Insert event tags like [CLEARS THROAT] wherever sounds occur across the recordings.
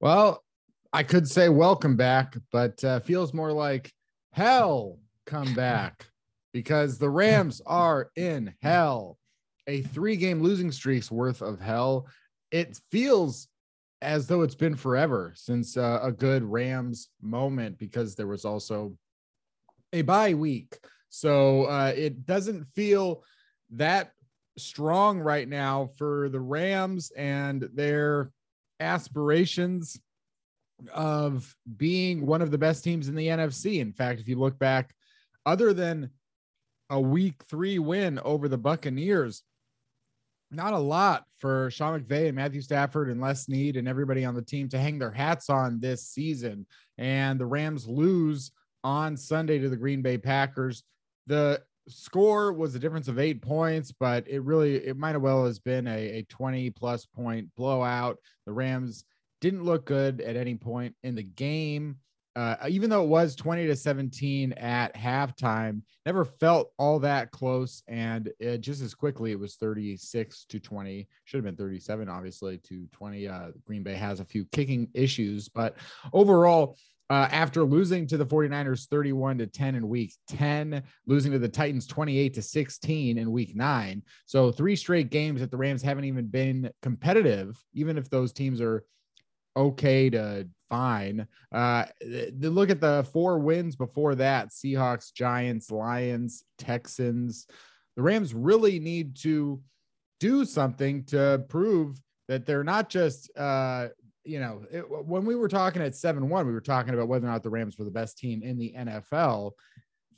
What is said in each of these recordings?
Well, I could say welcome back, but uh, feels more like hell come back because the Rams [LAUGHS] are in hell. A three game losing streak's worth of hell. It feels as though it's been forever since uh, a good Rams moment because there was also a bye week. So uh, it doesn't feel that strong right now for the Rams and their aspirations of being one of the best teams in the NFC. In fact, if you look back, other than a week three win over the Buccaneers, not a lot for Sean McVay and Matthew Stafford and Les Snead and everybody on the team to hang their hats on this season. And the Rams lose on Sunday to the Green Bay Packers. The score was a difference of eight points, but it really it might have well has been a, a 20 plus point blowout. The Rams didn't look good at any point in the game. Uh, even though it was 20 to 17 at halftime, never felt all that close. And it, just as quickly, it was 36 to 20. Should have been 37, obviously, to 20. Uh, Green Bay has a few kicking issues, but overall, uh, after losing to the 49ers 31 to 10 in week 10, losing to the Titans 28 to 16 in week nine. So, three straight games that the Rams haven't even been competitive, even if those teams are okay to fine. Uh, look at the four wins before that Seahawks, Giants, Lions, Texans. The Rams really need to do something to prove that they're not just uh, you know, it, when we were talking at 7 1, we were talking about whether or not the Rams were the best team in the NFL.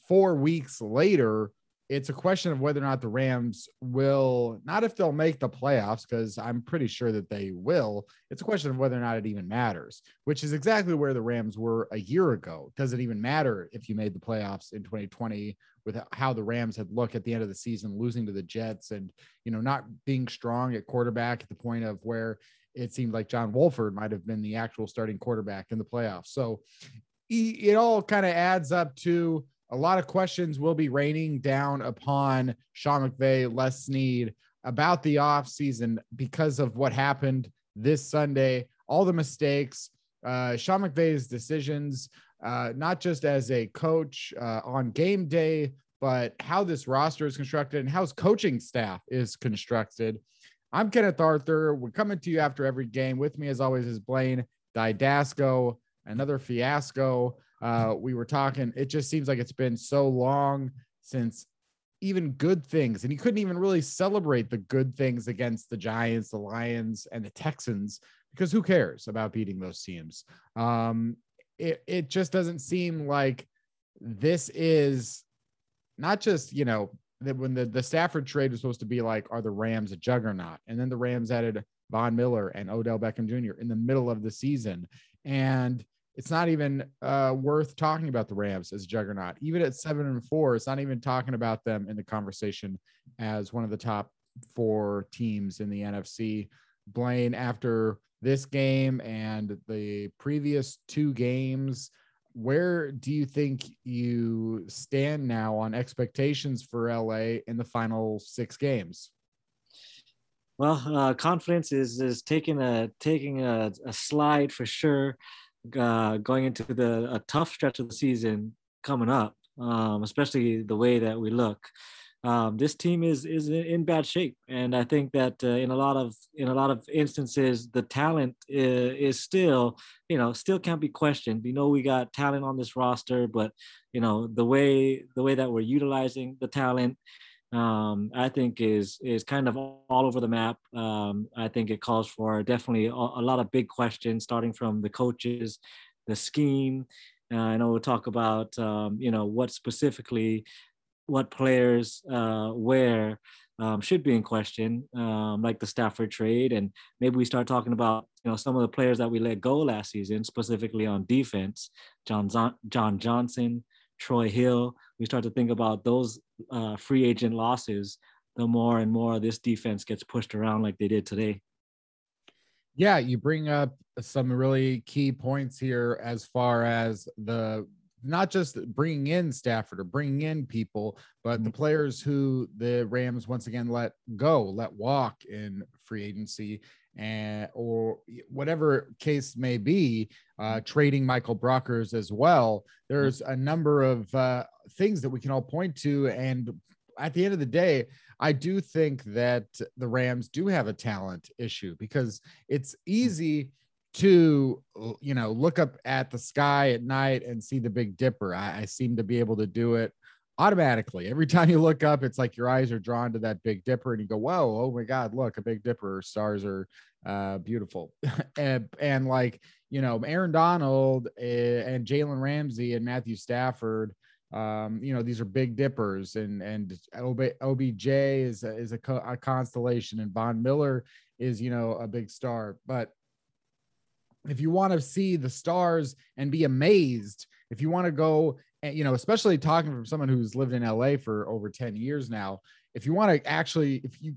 Four weeks later, it's a question of whether or not the Rams will, not if they'll make the playoffs, because I'm pretty sure that they will. It's a question of whether or not it even matters, which is exactly where the Rams were a year ago. Does it even matter if you made the playoffs in 2020 with how the Rams had looked at the end of the season, losing to the Jets and, you know, not being strong at quarterback at the point of where it seemed like John Wolford might have been the actual starting quarterback in the playoffs. So it all kind of adds up to a lot of questions will be raining down upon Sean McVay, Les Snead about the offseason because of what happened this Sunday, all the mistakes, uh, Sean McVay's decisions, uh, not just as a coach uh, on game day, but how this roster is constructed and how his coaching staff is constructed. I'm Kenneth Arthur. We're coming to you after every game. With me, as always, is Blane Didasco. Another fiasco. Uh, we were talking. It just seems like it's been so long since even good things, and he couldn't even really celebrate the good things against the Giants, the Lions, and the Texans because who cares about beating those teams? Um, it it just doesn't seem like this is not just you know that when the, the Stafford trade was supposed to be like, are the Rams a juggernaut? And then the Rams added Von Miller and Odell Beckham Jr. in the middle of the season. And it's not even uh, worth talking about the Rams as a juggernaut. Even at seven and four, it's not even talking about them in the conversation as one of the top four teams in the NFC. Blane, after this game and the previous two games, where do you think you stand now on expectations for LA in the final six games? Well, uh, confidence is is taking a taking a, a slide for sure, uh, going into the a tough stretch of the season coming up, um, especially the way that we look um, this team is is in bad shape, and I think that uh, in a lot of in a lot of instances, the talent is, is, still you know still can't be questioned. You know, we got talent on this roster, but you know the way the way that we're utilizing the talent, um, I think is is kind of all over the map. Um, I think it calls for definitely a, a, lot of big questions, starting from the coaches, the scheme. Uh, I know we'll talk about um, you know what specifically what players uh, where. um, should be in question, um, like the Stafford trade, and maybe we start talking about you know some of the players that we let go last season, specifically on defense, John John Johnson, Troy Hill. We start to think about those uh, free agent losses. The more and more this defense gets pushed around like they did today. Yeah, you bring up some really key points here as far as the not just bringing in Stafford or bringing in people, but mm-hmm. the players who the Rams once again let go, let walk in free agency, and or whatever case may be, uh, trading Michael Brockers as well. There's a number of uh, things that we can all point to, and at the end of the day, I do think that the Rams do have a talent issue because it's easy to you know look up at the sky at night and see the big dipper. I, I, seem to be able to do it automatically. Every [LAUGHS] time you look up it's like your eyes are drawn to that big dipper and you go whoa oh my god look a big dipper stars are uh, beautiful. [LAUGHS] And, and like you know aaron donald eh, and jalen ramsey and matthew stafford um, you know, these are big dippers and, and OBJ is a, is a, co- a constellation and Von Miller is, you know, a big star, but if you want to see the stars and be amazed, if you want to go, you know, especially talking from someone who's lived in LA for over 10 years now, if you want to actually, if you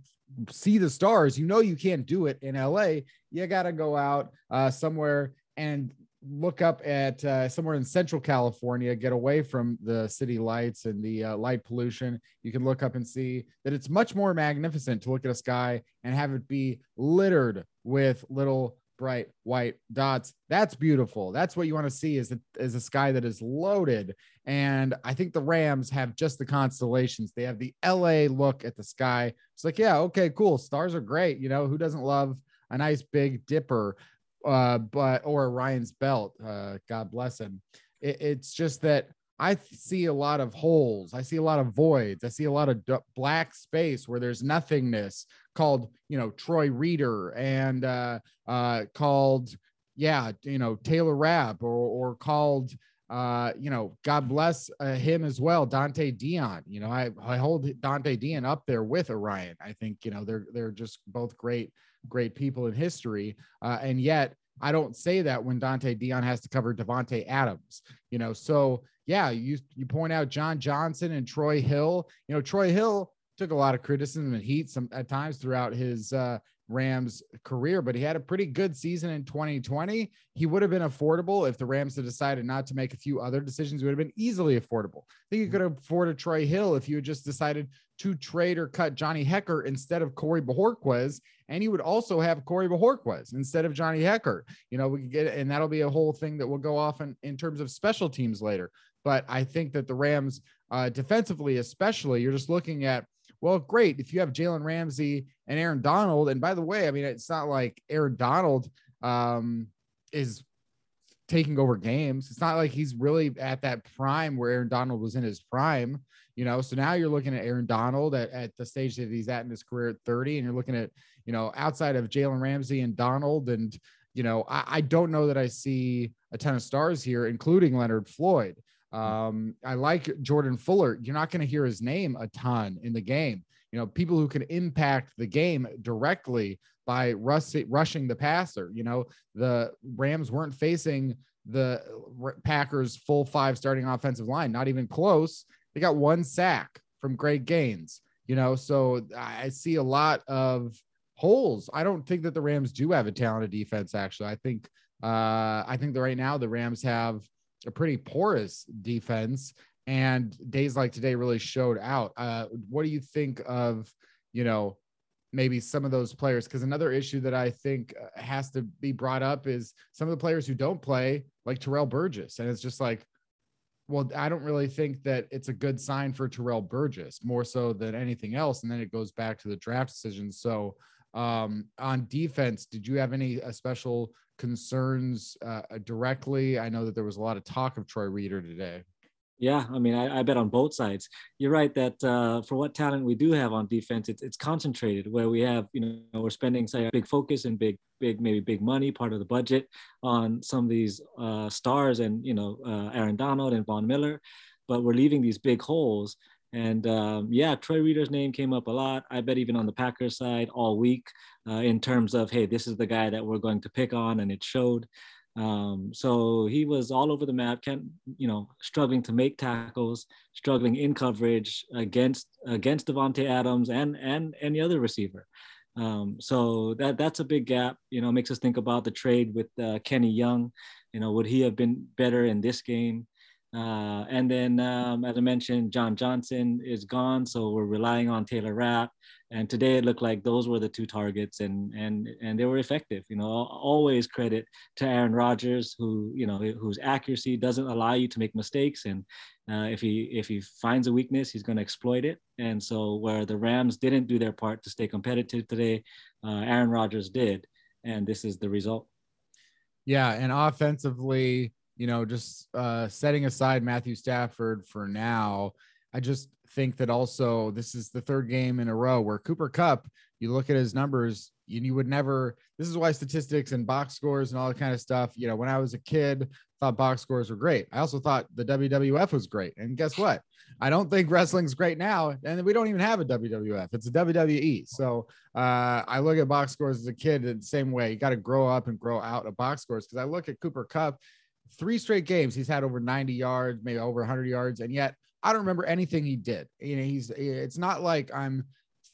see the stars, you know, you can't do it in LA. You got to go out uh, somewhere and look up at uh, somewhere in central California, get away from the city lights and the uh, light pollution. You can look up and see that it's much more magnificent to look at a sky and have it be littered with little bright white dots. That's beautiful. That's what you want to see is a, is a sky that is loaded. And I think the Rams have just the constellations. They have the LA look at the sky. It's like, yeah, okay, cool. Stars are great. You know, who doesn't love a nice big dipper? Uh, but or Orion's belt. Uh, God bless him. It, it's just that I see a lot of holes. I see a lot of voids. I see a lot of d- black space where there's nothingness called, you know, Troy Reeder and uh, uh, called, yeah, you know, Taylor Rapp or, or called, uh, you know, God bless uh, him as well, Dont'e Deayon You know, I, I hold Dont'e Deayon up there with Orion. I think, you know, they're they're just both great, great people in history. Uh, and yet I don't say that when Dont'e Deayon has to cover Davante Adams, you know. So yeah, you you point out John Johnson and Troy Hill. You know, Troy Hill took a lot of criticism and heat some at times throughout his uh, Rams career, but he had a pretty good season in 2020. He would have been affordable if the Rams had decided not to make a few other decisions. It would have been easily affordable. I think you could afford a Troy Hill if you had just decided to trade or cut Johnny Hekker instead of Corey Bojorquez, and you would also have Corey Bojorquez instead of Johnny Hekker. You know, we could get, and that'll be a whole thing that will go off in, in terms of special teams later. But I think that the Rams, uh, defensively, especially, you're just looking at well, great. If you have Jalen Ramsey and Aaron Donald, and by the way, I mean, it's not like Aaron Donald um, is taking over games. It's not like he's really at that prime where Aaron Donald was in his prime, you know. So now you're looking at Aaron Donald at, at the stage that he's at in his career at 30, and you're looking at, you know, outside of Jalen Ramsey and Donald. And, you know, I, I don't know that I see a ton of stars here, including Leonard Floyd. Um, I like Jordan Fuller. You're not going to hear his name a ton in the game. You know, people who can impact the game directly by rush, rushing the passer. You know, the Rams weren't facing the Packers' full five starting offensive line, not even close. They got one sack from Greg Gaines. You know, so I see a lot of holes. I don't think that the Rams do have a talented defense. Actually, I think uh, I think that right now the Rams have a pretty porous defense, and days like today really showed out. Uh, what do you think of, you know, maybe some of those players? Because another issue that I think uh, has to be brought up is some of the players who don't play, like Terrell Burgess, and it's just like, well, I don't really think that it's a good sign for Terrell Burgess more so than anything else. And then it goes back to the draft decisions. So, um, on defense, did you have any uh, special concerns uh, directly? I know that there was a lot of talk of Troy Reeder today. Yeah, I mean, I, I bet on both sides. You're right that uh, for what talent we do have on defense, it's, it's concentrated. Where we have, you know, we're spending say a big focus and big, big, maybe big money, part of the budget on some of these uh, stars and you know, uh, Aaron Donald and Von Miller, but we're leaving these big holes And um, yeah, Troy Reeder's name came up a lot. I bet even on the Packers side all week uh, in terms of, hey, this is the guy that we're going to pick on, and it showed. Um, so he was all over the map, can you know, struggling to make tackles, struggling in coverage against against Davante Adams and and any other receiver. Um, so that that's a big gap. You know, makes us think about the trade with uh, Kenny Young. You know, would he have been better in this game? Uh, and then, um, as I mentioned, John Johnson is gone, so we're relying on Taylor Rapp. And today it looked like those were the two targets, and and and they were effective. You know, always credit to Aaron Rodgers, who you know whose accuracy doesn't allow you to make mistakes, and uh, if he if he finds a weakness, he's going to exploit it. And so, where the Rams didn't do their part to stay competitive today, uh, Aaron Rodgers did, and this is the result. Yeah, and offensively, you know, just uh, setting aside Matthew Stafford for now, I just think that also this is the third game in a row where Cooper Kupp, you look at his numbers, you, you would never, this is why statistics and box scores and all that kind of stuff, you know, when I was a kid, thought box scores were great. I also thought the WWF was great. And guess what? I don't think wrestling's great now. And we don't even have a WWF. It's a WWE. So uh, I look at box scores as a kid the same way. You got to grow up and grow out of box scores. Cause I look at Cooper Kupp three straight games he's had over 90 yards maybe over 100 yards and yet i don't remember anything he did. You know he's it's not like i'm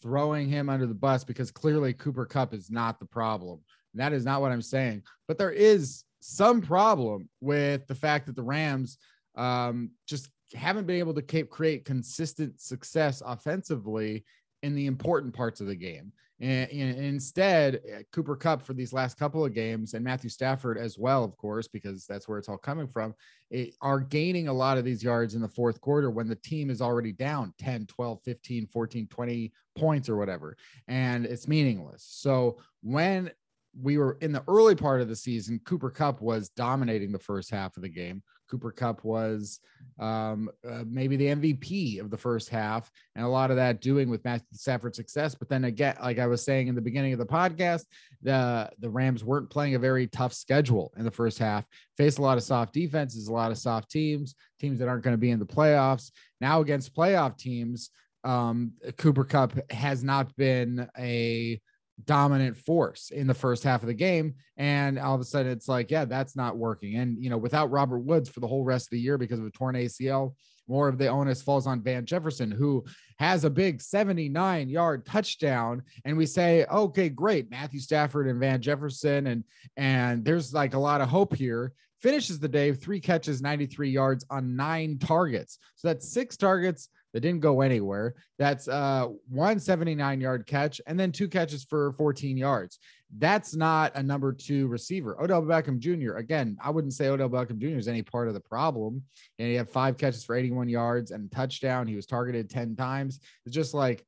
throwing him under the bus because clearly cooper Kupp is not the problem. That is not what i'm saying. But there is some problem with the fact that the rams um, just haven't been able to create consistent success offensively in the important parts of the game and, and, instead, uh, Cooper Kupp for these last couple of games and Matthew Stafford as well, of course, because that's where it's all coming from, it, are gaining a lot of these yards in the fourth quarter when the team is already down 10, 12, 15, 14, 20 points or whatever. And it's meaningless. So when we were in the early part of the season, Cooper Kupp was dominating the first half of the game. Cooper Kupp was um, uh, maybe the MVP of the first half, and a lot of that doing with Matthew Stafford's success. But then again, like I was saying in the beginning of the podcast, the the Rams weren't playing a very tough schedule in the first half. Faced a lot of soft defenses, a lot of soft teams, teams that aren't going to be in the playoffs. Now against playoff teams, um, Cooper Kupp has not been a dominant force in the first half of the game. And all of a sudden it's like, yeah, that's not working. And, you know, without Robert Woods for the whole rest of the year because of a torn ACL, more of the onus falls on Van Jefferson, who has a big 79 yard touchdown. And we say, okay, great. Matthew Stafford and Van Jefferson. And, and there's like a lot of hope here. Finishes the day, three catches, 93 yards on nine targets. So that's six targets that didn't go anywhere. That's uh, one 79 yard catch and then two catches for 14 yards. That's not a number two receiver. Odell Beckham Jr. Again, I wouldn't say Odell Beckham Jr. is any part of the problem. And he had five catches for 81 yards and touchdown. He was targeted 10 times. It's just like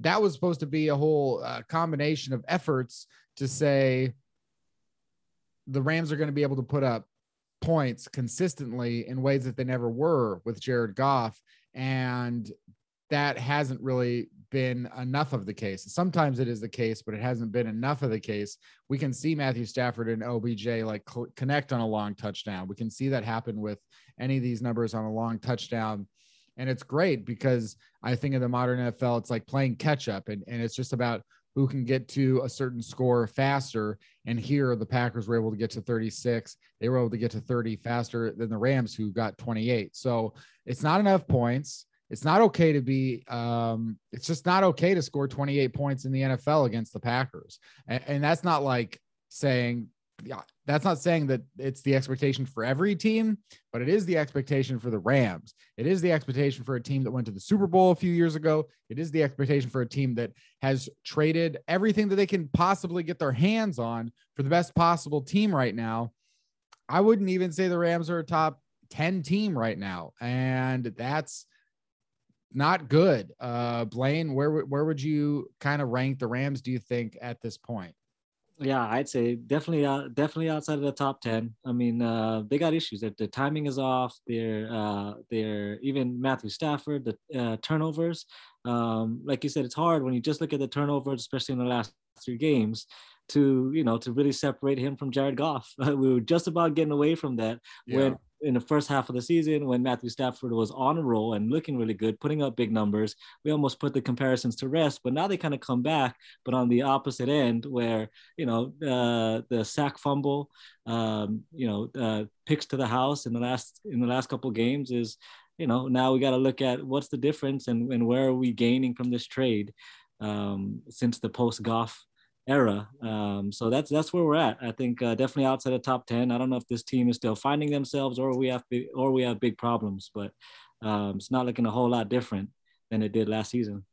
that was supposed to be a whole uh, combination of efforts to say the Rams are going to be able to put up points consistently in ways that they never were with Jared Goff and that hasn't really been enough of the case. Sometimes it is the case, but it hasn't been enough of the case. We can see Matthew Stafford and OBJ like connect on a long touchdown. We can see that happen with any of these numbers on a long touchdown. And it's great because I think in the modern NFL, it's like playing catch up and, and it's just about who can get to a certain score faster. And here the Packers were able to get to 36. They were able to get to 30 faster than the Rams, who got 28. So it's not enough points. It's not okay to be, um, it's just not okay to score 28 points in the NFL against the Packers. And, and that's not like saying, yeah, that's not saying that it's the expectation for every team, but it is the expectation for the Rams. It is the expectation for a team that went to the Super Bowl a few years ago. It is the expectation for a team that has traded everything that they can possibly get their hands on for the best possible team right now. I wouldn't even say the Rams are a top 10 team right now. And that's not good. Uh, Blane, where, where would you kind of rank the Rams, do you think, at this point? Yeah, I'd say definitely, uh, definitely outside of the top ten. I mean, uh, they got issues. That the timing is off. They're, uh, they're even Matthew Stafford, the uh, turnovers. Um, like you said, it's hard when you just look at the turnovers, especially in the last three games to you know to really separate him from Jared Goff. [LAUGHS] we were just about getting away from that yeah. when in the first half of the season when Matthew Stafford was on a roll and looking really good, putting up big numbers, we almost put the comparisons to rest. But now they kind of come back, but on the opposite end, where you know uh, the sack fumble, um, you know, uh, picks to the house in the last in the last couple games is, you know, now we got to look at what's the difference and and where are we gaining from this trade um, since the post Goff era. Um, so that's that's where we're at. I think uh, definitely outside the top ten. I don't know if this team is still finding themselves or we have big, or we have big problems, but um, it's not looking a whole lot different than it did last season.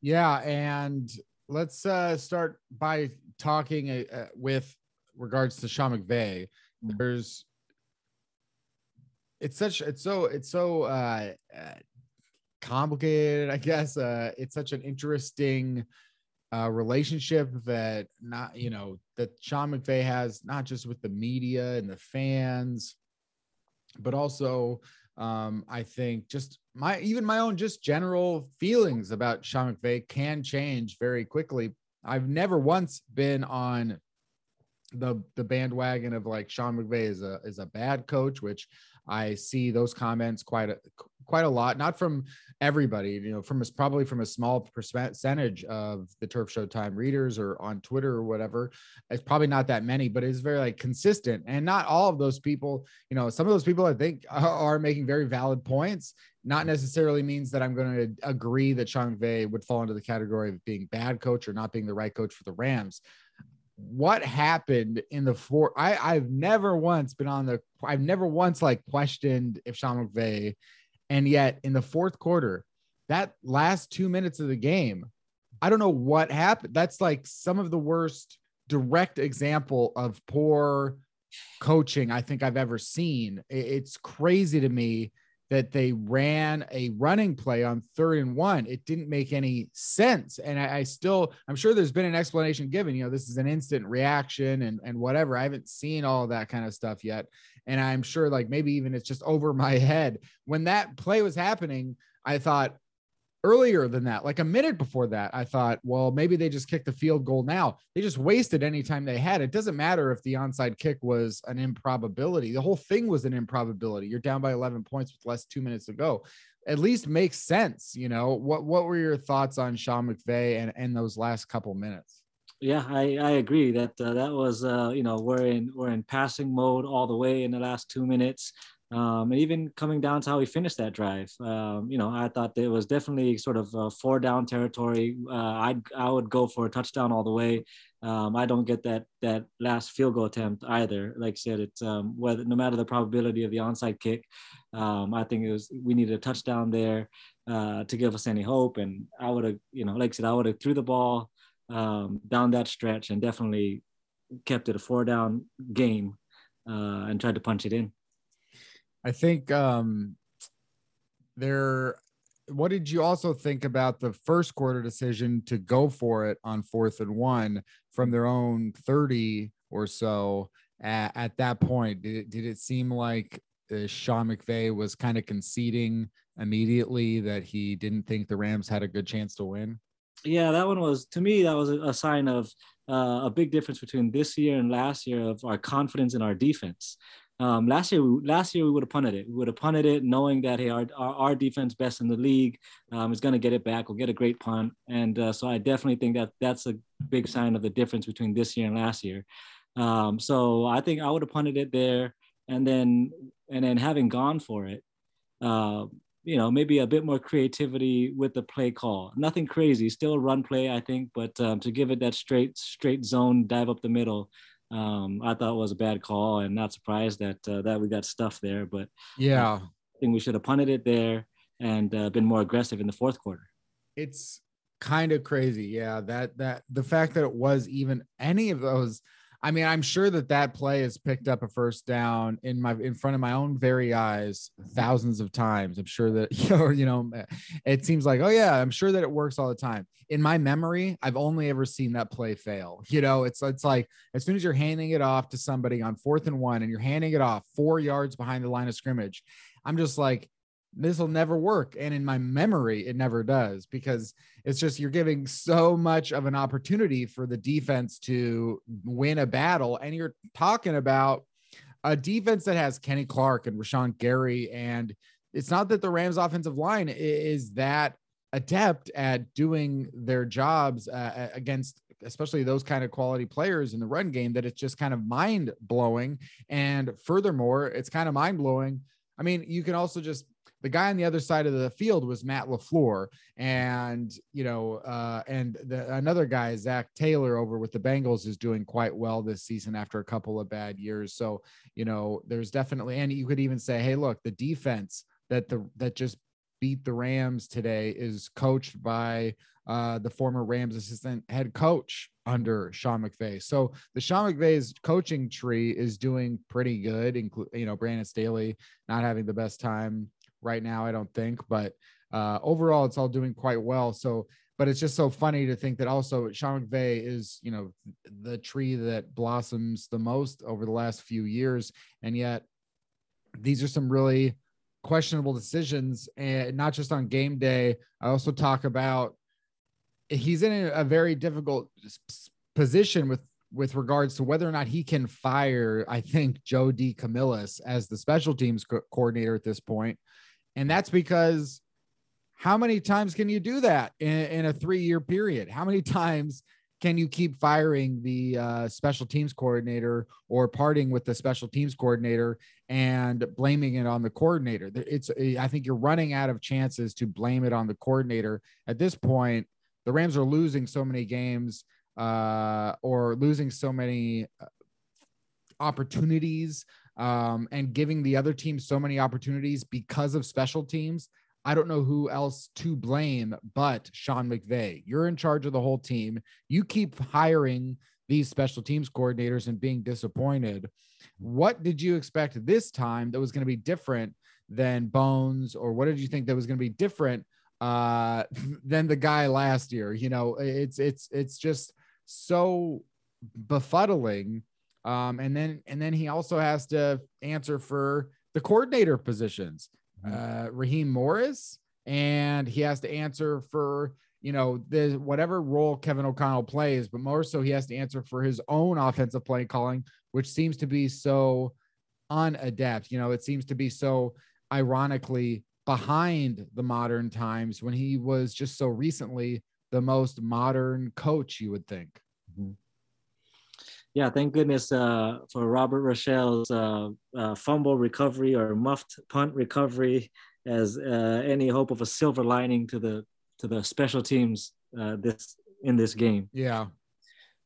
Yeah, and let's uh, start by talking uh, uh with regards to Sean McVay. Mm. There's it's such it's so it's so uh, uh complicated i guess uh it's such an interesting uh, relationship that not you know that Sean McVay has not just with the media and the fans, but also um, I think just my even my own just general feelings about Sean McVay can change very quickly. I've never once been on the the bandwagon of like Sean McVay is a is a bad coach, which I see those comments quite a quite a lot, not from everybody, you know, from us probably from a small percentage of the Turf Show Times readers or on Twitter or whatever. It's probably not that many, but it's very like consistent. And not all of those people, you know, some of those people I think [LAUGHS] are making very valid points. Not necessarily means that I'm going to agree that McVay would fall into the category of being bad coach or not being the right coach for the Rams what happened in the four I, I've never once been on the I've never once like questioned if Sean McVay and yet in the fourth quarter, that last two minutes of the game, I don't know what happened. That's like some of the worst direct example of poor coaching I think I've ever seen. It's crazy to me that they ran a running play on third and one. It didn't make any sense. And I, I, still, I'm sure there's been an explanation given, you know, this is an instant reaction and, and whatever. I haven't seen all that kind of stuff yet. And I'm sure like maybe even it's just over [LAUGHS] my head. When that play was happening, I thought, earlier than that, like a minute before that, I thought, well, maybe they just kicked the field goal now. They just wasted any time they had. It doesn't matter if the onside kick was an improbability. The whole thing was an improbability. You're down by 11 points with less two minutes to go. At least makes sense, you know. What what were your thoughts on Sean McVay and, and those last couple minutes? Yeah, I, I agree that uh, that was uh, you know we're in we're in passing mode all the way in the last two minutes. Um, and even coming down to how he finished that drive, um, you know, I thought it was definitely sort of a four down territory. Uh, I I would go for a touchdown all the way. Um, I don't get that that last field goal attempt either. Like I said, it's um, whether no matter the probability of the onside kick, um, I think it was we needed a touchdown there uh, to give us any hope. And I would have, you know, like I said, I would have threw the ball um, down that stretch and definitely kept it a four down game uh, and tried to punch it in. I think um, there. What did you also think about the first quarter decision to go for it on fourth and one from their own 30 or so? At, at that point, did it, did it seem like uh, Sean McVay was kind of conceding immediately that he didn't think the Rams had a good chance to win? Yeah, that one was to me that was a, sign of uh, a big difference between this year and last year of our confidence in our defense. Um, last year, last year we would have punted it. We would have punted it, knowing that hey, our our, our defense best in the league um, is going to get it back. We'll get a great punt, and uh, so I definitely think that that's a big sign of the difference between this year and last year. Um, so I think I would have punted it there, and then and then having gone for it, uh, you know, maybe a bit more creativity with the play call. Nothing crazy, still run play, I think, but um, to give it that straight straight zone dive up the middle um, I thought it was a bad call, and not surprised that uh, that we got stuff there. But yeah, I think we should have punted it there and uh, been more aggressive in the fourth quarter. It's kind of crazy, yeah. That that the fact that it was even any of those I mean, I'm sure that that play has picked up a first down in my in front of my own very eyes thousands of times. I'm sure that [LAUGHS] you know, you know, it seems like, oh yeah, I'm sure that it works all the time. In my memory, I've only ever seen that play fail. You know, it's it's like as soon as you're handing it off to somebody on fourth and one, and you're handing it off four yards behind the line of scrimmage, I'm just like, this will never work. And in my memory, it never does because it's just you're giving so much of an opportunity for the defense to win a battle. And you're talking about a defense that has Kenny Clark and Rashan Gary. And it's not that the Rams offensive line is that adept at doing their jobs uh, against especially those kind of quality players in the run game that it's just kind of mind blowing and furthermore it's kind of mind blowing i mean you can also just the guy on the other side of the field was Matt LaFleur. And, you know, uh, and the, another guy, Zac Taylor over with the Bengals is doing quite well this season after a couple of bad years. So, you know, there's definitely, and you could even say, Hey, look, the defense that the, that just beat the Rams today is coached by uh, the former Rams assistant head coach under Sean McVay. So the Sean McVay's coaching tree is doing pretty good, including, you know, Brandon Staley not having the best time right now, I don't think, but uh, overall, it's all doing quite well. So, but it's just so funny to think that also Sean McVay is, you know, the tree that blossoms the most over the last few years, and yet these are some really questionable decisions, and not just on game day. I also talk about he's in a, a very difficult position with with regards to whether or not he can fire, I think, Joe DeCamillis as the special teams co- coordinator at this point. And that's because how many times can you do that in, in a three year period? How many times can you keep firing the uh, special teams coordinator or parting with the special teams coordinator and blaming it on the coordinator? It's, I think you're running out of chances to blame it on the coordinator. At this point, the Rams are losing so many games uh, or losing so many uh, opportunities um, and giving the other team so many opportunities because of special teams. I don't know who else to blame but Sean McVay. You're in charge of the whole team. You keep hiring these special teams coordinators and being disappointed. What did you expect this time that was going to be different than Bones, or what did you think that was going to be different uh, [LAUGHS] than the guy last year? You know, it's it's it's just so befuddling um, and then and then he also has to answer for the coordinator positions, mm-hmm. uh, Raheem Morris, and he has to answer for you know the whatever role Kevin O'Connell plays, but more so he has to answer for his own offensive play calling, which seems to be so unadept. You know, it seems to be so ironically behind the modern times when he was just so recently the most modern coach you would think. Mm-hmm yeah, thank goodness uh, for Robert Rochell's uh, uh, fumble recovery or muffed punt recovery as uh, any hope of a silver lining to the to the special teams uh, this in this game. Yeah.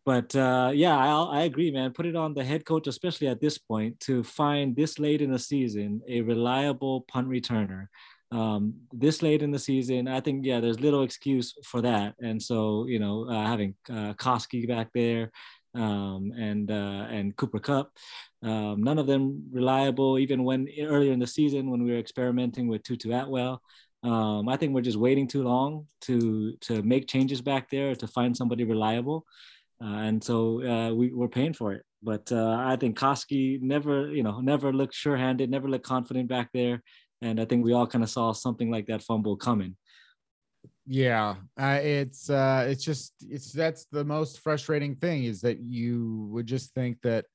But uh, yeah, I, I agree, man. Put it on the head coach, especially at this point, to find this late in the season a reliable punt returner. Um, this late in the season, I think, yeah, there's little excuse for that. And so, you know, having uh, Koski back there, um, and uh, and Cooper Kupp, Um, none of them reliable, even when earlier in the season when we were experimenting with Tutu Atwell. Um, I think we're just waiting too long to to make changes back there to find somebody reliable, uh, and so uh, we, we're paying for it. But uh, I think Koski never, you know, never looked sure-handed, never looked confident back there, and I think we all kind of saw something like that fumble coming. Yeah, uh, it's uh, it's just it's that's the most frustrating thing is that you would just think that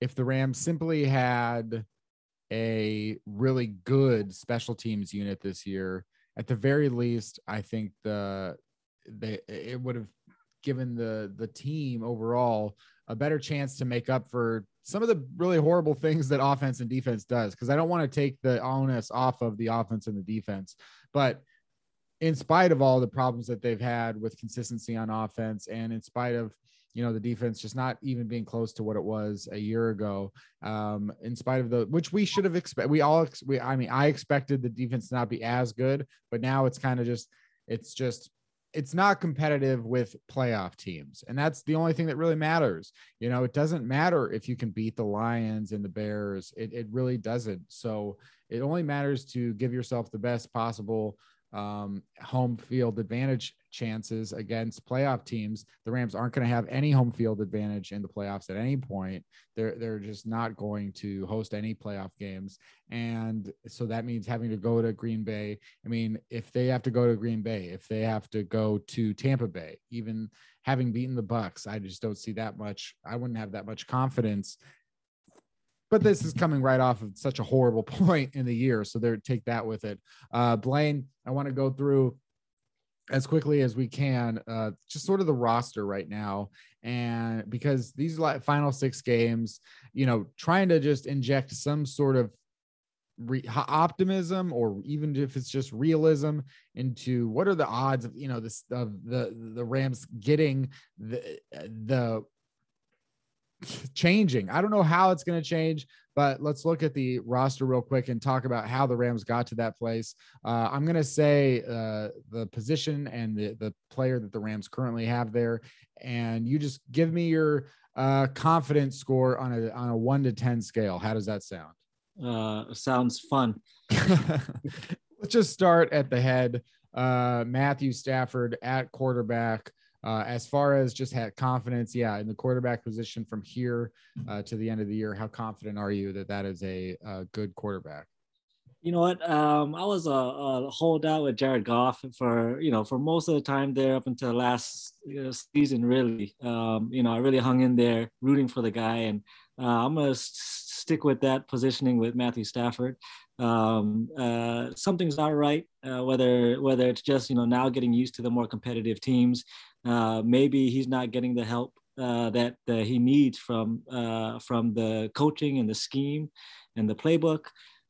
if the Rams simply had a really good special teams unit this year, at the very least, I think the they it would have given the the team overall a better chance to make up for some of the really horrible things that offense and defense does because I don't want to take the onus off of the offense and the defense, but in spite of all the problems that they've had with consistency on offense and in spite of you know the defense just not even being close to what it was a year ago um in spite of the which we should have expected we all we i mean i expected the defense to not be as good but now it's kind of just it's just it's not competitive with playoff teams and that's the only thing that really matters you know? It doesn't matter if you can beat the lions and the bears it, it really doesn't. So it only matters to give yourself the best possible um, home field advantage chances against playoff teams. The Rams aren't going to have any home field advantage in the playoffs at any point. They're they're just not going to host any playoff games, and so that means having to go to Green Bay. I mean, if they have to go to Green Bay, if they have to go to Tampa Bay, even having beaten the Bucks, I just don't see that much. I wouldn't have that much confidence but this is coming right off of such a horrible [LAUGHS] point in the year. So they take that with it. Uh, Blane, I want to go through as quickly as we can, uh, just sort of the roster right now. And because these final six games, you know, trying to just inject some sort of re- optimism or even if it's just realism into what are the odds of, you know, this, of the, the Rams getting the, the changing. I don't know how it's going to change, but let's look at the roster real quick and talk about how the Rams got to that place. Uh, I'm going to say uh, the position and the, the player that the Rams currently have there. And you just give me your uh, confidence score on a, on a one to 10 scale. How does that sound? Uh, sounds fun. [LAUGHS] let's just start at the head. Uh, Matthew Stafford at quarterback. Uh, as far as just had confidence, yeah, in the quarterback position from here uh, to the end of the year, how confident are you that that is a, a good quarterback? You know what? Um, I was a, a, holdout with Jared Goff for you know for most of the time there up until last season. Really, um, you know, I really hung in there rooting for the guy, and uh, I'm gonna stick with that positioning with Matthew Stafford. Um, uh, something's not right. Uh, whether whether it's just you know now getting used to the more competitive teams, uh, maybe he's not getting the help uh, that he needs from uh, from the coaching and the scheme and the playbook.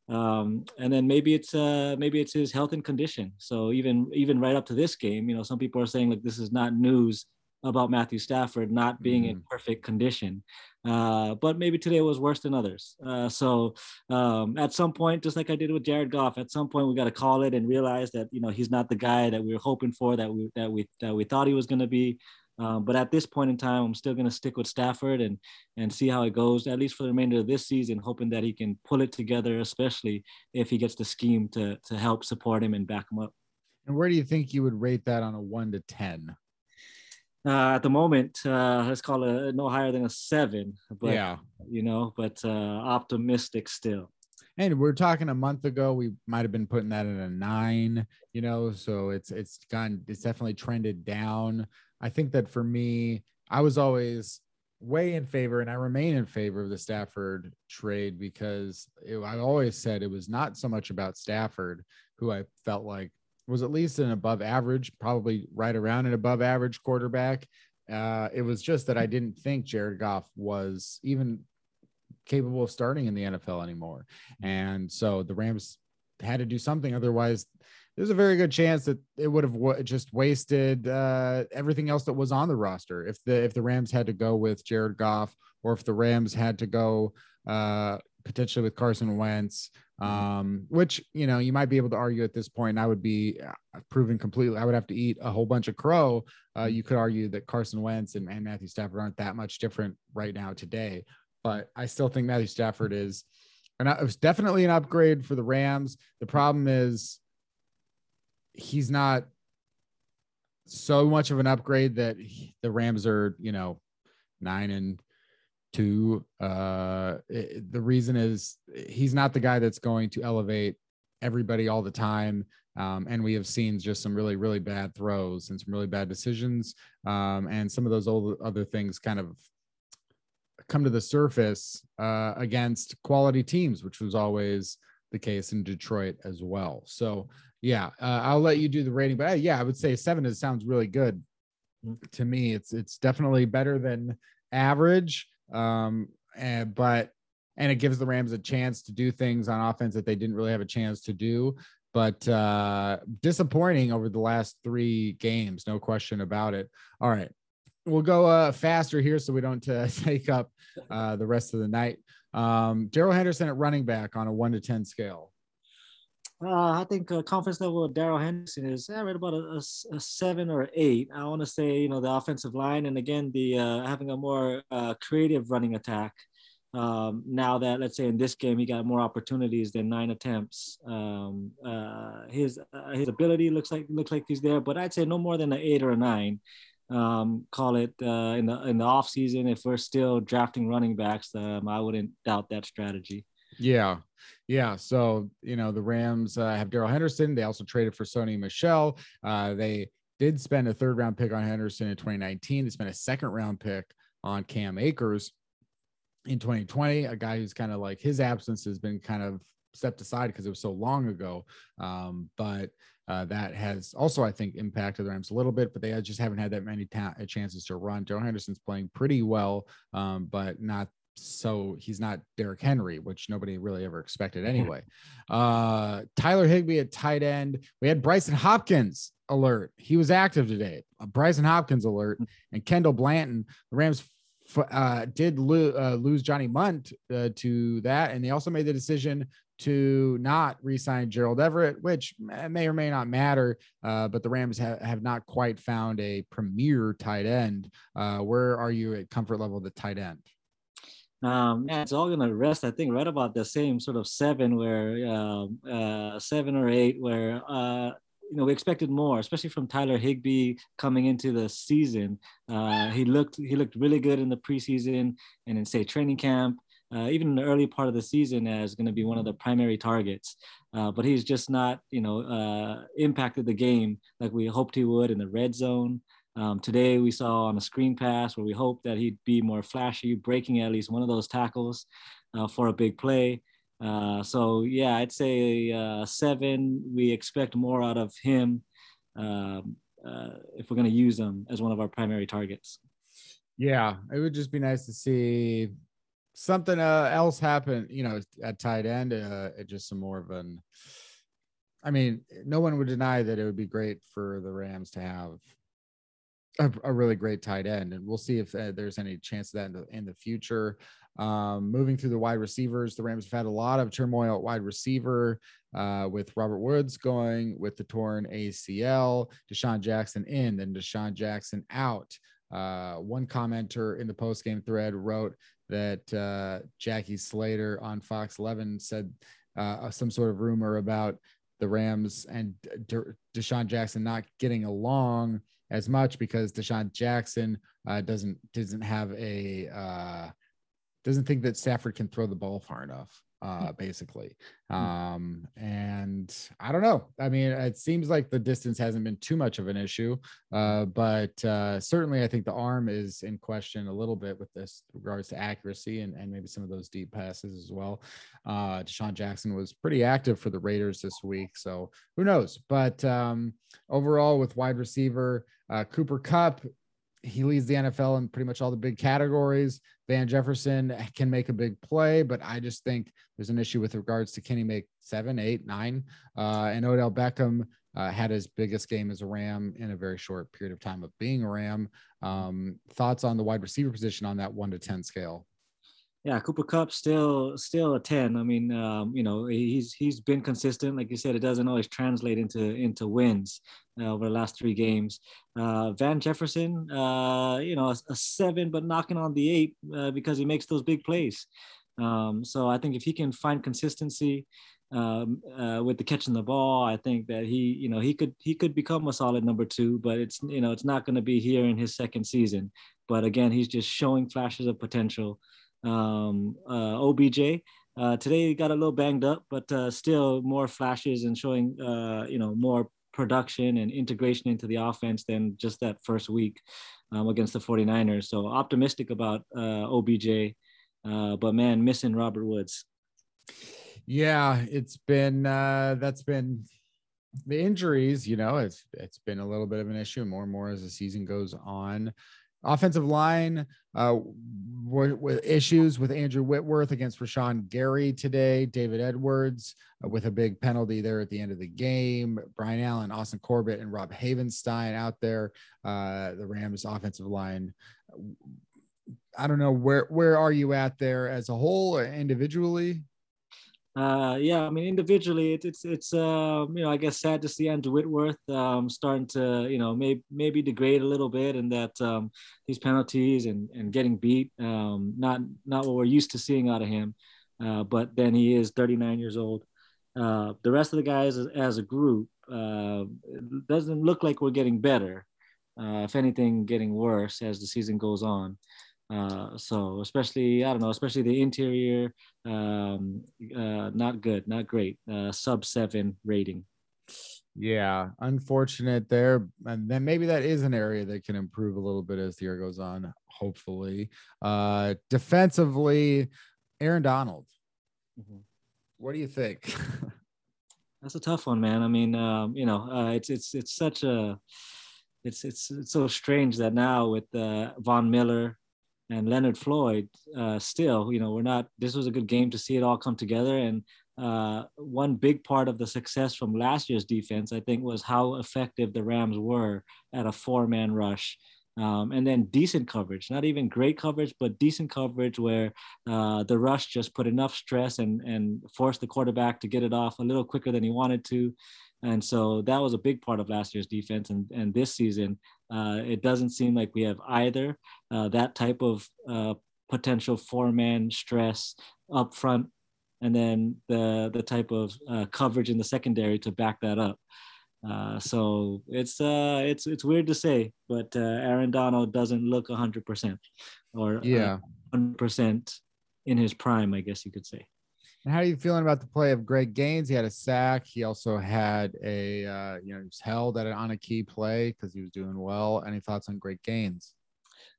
Um, and then maybe it's uh, maybe it's his health and condition. So even even right up to this game, you know, some people are saying like this is not news about Matthew Stafford not being mm. in perfect condition. Uh, but maybe today was worse than others. Uh, so um, at some point, just like I did with Jared Goff, at some point we got to call it and realize that you know he's not the guy that we were hoping for, that we that we that we thought he was going to be. Um, but at this point in time, I'm still going to stick with Stafford and and see how it goes, at least for the remainder of this season, hoping that he can pull it together, especially if he gets the scheme to to help support him and back him up. And where do you think you would rate that on a one to ten? Uh, at the moment, uh, let's call it no higher than a seven. But, yeah, you know, but uh, optimistic still. And we're talking a month ago, we might have been putting that at a nine, you know, so it's it's gone, it's definitely trended down. I think that for me, I was always way in favor, and I remain in favor of the Stafford trade because it, I always said it was not so much about Stafford, who I felt like was at least an above average, probably right around an above average quarterback. Uh, it was just that I didn't think Jared Goff was even capable of starting in the NFL anymore. And so the Rams had to do something. Otherwise, there's a very good chance that it would have w- just wasted uh, everything else that was on the roster. If the if the Rams had to go with Jared Goff, or if the Rams had to go uh, potentially with Carson Wentz, Mm-hmm. um, which you know you might be able to argue at this point. I would be uh, proven completely. I would have to eat a whole bunch of crow. Uh, mm-hmm. you could argue that Carson Wentz and, and Matthew Stafford aren't that much different right now today, but I still think Matthew Stafford is, and it was definitely an upgrade for the Rams. The problem is he's not so much of an upgrade that he, the Rams are, you know, nine and to uh, it, the reason is he's not the guy that's going to elevate everybody all the time. Um, and we have seen just some really, really bad throws and some really bad decisions. Um, and some of those old other things kind of come to the surface uh, against quality teams, which was always the case in Detroit as well. So, yeah, uh, I'll let you do the rating, but uh, yeah, I would say seven is sounds really good to me. It's it's definitely better than average. Um, and but and it gives the Rams a chance to do things on offense that they didn't really have a chance to do. But uh, disappointing over the last three games, no question about it. All right, we'll go uh, faster here so we don't uh, [LAUGHS] take up uh, the rest of the night. Um, Darrell Henderson at running back on a one to ten scale. Uh, I think uh, confidence level of Darrell Henderson is uh, right about a, a, a, seven or eight. I want to say, you know, the offensive line and again, the uh, having a more uh, creative running attack. Um, now that let's say in this game he got more opportunities than nine attempts. Um, uh, his uh, his ability looks like looks like he's there, but I'd say no more than an eight or a nine. Um, call it in the in the off season if we're still drafting running backs. Um, I wouldn't doubt that strategy. Yeah. Yeah. So, you know, the Rams uh, have Darrell Henderson. They also traded for Sony Michel. Uh, they did spend a third round pick on Henderson in 2019. They spent a second round pick on Cam Akers. in 2020, a guy who's kind of like his absence has been kind of stepped aside because it was so long ago. Um, but uh, that has also, I think, impacted the Rams a little bit, but they just haven't had that many ta- chances to run. Joe Henderson's playing pretty well, um, but not so he's not Derrick Henry, which nobody really ever expected anyway. Uh, Tyler Higbee at tight end. We had Brycen Hopkins alert. He was active today. A Brycen Hopkins alert and Kendall Blanton. The Rams uh, did lo- uh, lose Johnny Mundt uh, to that, and they also made the decision to not re-sign Gerald Everett, which may or may not matter. Uh, but the Rams ha- have not quite found a premier tight end. Uh, where are you at comfort level of the tight end? Um, it's all gonna rest, I think, right about the same sort of seven, where um, uh, seven or eight, where uh, you know we expected more, especially from Tyler Higbee coming into the season. Uh, he looked he looked really good in the preseason and in say training camp. Uh, even in the early part of the season, as going to be one of the primary targets, uh, but he's just not, you know, uh, impacted the game like we hoped he would in the red zone. Um, today we saw on a screen pass where we hoped that he'd be more flashy, breaking at least one of those tackles uh, for a big play. Uh, so yeah, I'd say uh, seven. We expect more out of him um, uh, if we're going to use him as one of our primary targets. Yeah, it would just be nice to see something uh, else happen. You know, at tight end, uh, just some more of an. I mean, no one would deny that it would be great for the Rams to have a, a, really great tight end, and we'll see if uh, there's any chance of that in the, in the future. Um, moving through the wide receivers, the Rams have had a lot of turmoil at wide receiver uh, with Robert Woods going with the torn ACL, DeSean Jackson in, then DeSean Jackson out. Uh, one commenter in the post game thread wrote that uh, Jackie Slater on Fox 11 said uh, some sort of rumor about the Rams and De- DeSean Jackson not getting along as much because DeSean Jackson uh, doesn't doesn't have a uh, doesn't think that Stafford can throw the ball far enough. Uh, basically, um, and I don't know. I mean, it seems like the distance hasn't been too much of an issue, uh, but uh, certainly I think the arm is in question a little bit with this regards to accuracy and, and maybe some of those deep passes as well. Uh, DeSean Jackson was pretty active for the Raiders this week, so who knows? But um, overall, with wide receiver, uh, Cooper Kupp, he leads the NFL in pretty much all the big categories. Van Jefferson can make a big play, but I just think there's an issue with regards to can he make seven, eight, nine? Uh, and Odell Beckham uh, had his biggest game as a Ram in a very short period of time of being a Ram. Um, thoughts on the wide receiver position on that one to 10 scale? Yeah, Cooper Kupp still still a ten. I mean, um, you know, he's he's been consistent. Like you said, it doesn't always translate into into wins uh, over the last three games. Uh, Van Jefferson, uh, you know, a, a, seven, but knocking on the eight uh, because he makes those big plays. Um, so I think if he can find consistency um, uh, with the catching the ball, I think that he, you know, he could he could become a solid number two. But it's you know, it's not going to be here in his second season. But again, he's just showing flashes of potential um, uh, OBJ. Uh, today he got a little banged up, but uh, still more flashes and showing, uh, you know, more production and integration into the offense than just that first week um, against the 49ers. So optimistic about uh, OBJ, uh, but man, missing Robert Woods. Yeah, it's been that's been the injuries. You know, it's it's been a little bit of an issue more and more as the season goes on offensive line uh, with issues with Andrew Whitworth against Rashan Gary today. David Edwards uh, with a big penalty there at the end of the game. Brian Allen, Austin Corbett, and Rob Havenstein out there. Uh, the Rams offensive line. I don't know where where are you at there as a whole, individually? Uh, yeah, I mean, individually, it's it's it's uh, you know, I guess sad to see Andrew Whitworth um, starting to you know maybe maybe degrade a little bit, and that um, these penalties and and getting beat, um, not not what we're used to seeing out of him. Uh, but then he is 39 years old. Uh, the rest of the guys as, as a group uh, doesn't look like we're getting better. Uh, if anything, getting worse as the season goes on. Uh, so especially I don't know, especially the interior, um, uh, not good, not great. Uh, sub seven rating. Yeah, unfortunate there. And then maybe that is an area that can improve a little bit as the year goes on, hopefully. Uh defensively, Aaron Donald. Mm-hmm. What do you think? [LAUGHS] That's a tough one, man. I mean, um, you know, uh, it's it's it's such a it's it's it's so strange that now with uh, Von Miller and Leonard Floyd, uh, still, you know, we're not. This was a good game to see it all come together, and uh, one big part of the success from last year's defense, I think, was how effective the Rams were at a four-man rush. Um, and then decent coverage, not even great coverage, but decent coverage where uh, the rush just put enough stress and and forced the quarterback to get it off a little quicker than he wanted to. And so that was a big part of last year's defense. And, and this season, uh, it doesn't seem like we have either uh, that type of uh, potential four man stress up front and then the, the type of uh, coverage in the secondary to back that up. Uh, so it's uh, it's it's weird to say, but Aaron Donald doesn't look 100% or yeah 100% in his prime, I guess you could say. And how are you feeling about the play of Greg Gaines? He had a sack. He also had a, uh, you know, he was held at on a key play because he was doing well. Any thoughts on Greg Gaines?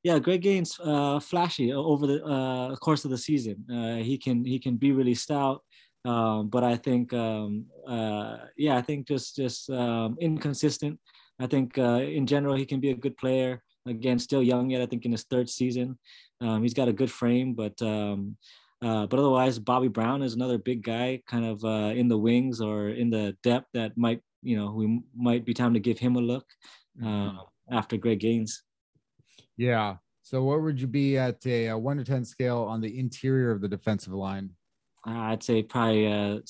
Yeah, Greg Gaines, uh, flashy over the uh, course of the season. Uh, he can he can be really stout, um, but I think, um, uh, yeah, I think just just um, inconsistent. I think uh, in general he can be a good player. Again, still young yet. I think in his third season, um, he's got a good frame, but um, uh, but otherwise, Bobby Brown is another big guy, kind of uh, in the wings or in the depth that might, you know, we might be time to give him a look uh, after Greg Gaines. Yeah. So, what would you be at a, a one to ten scale on the interior of the defensive line? Uh, I'd say probably a,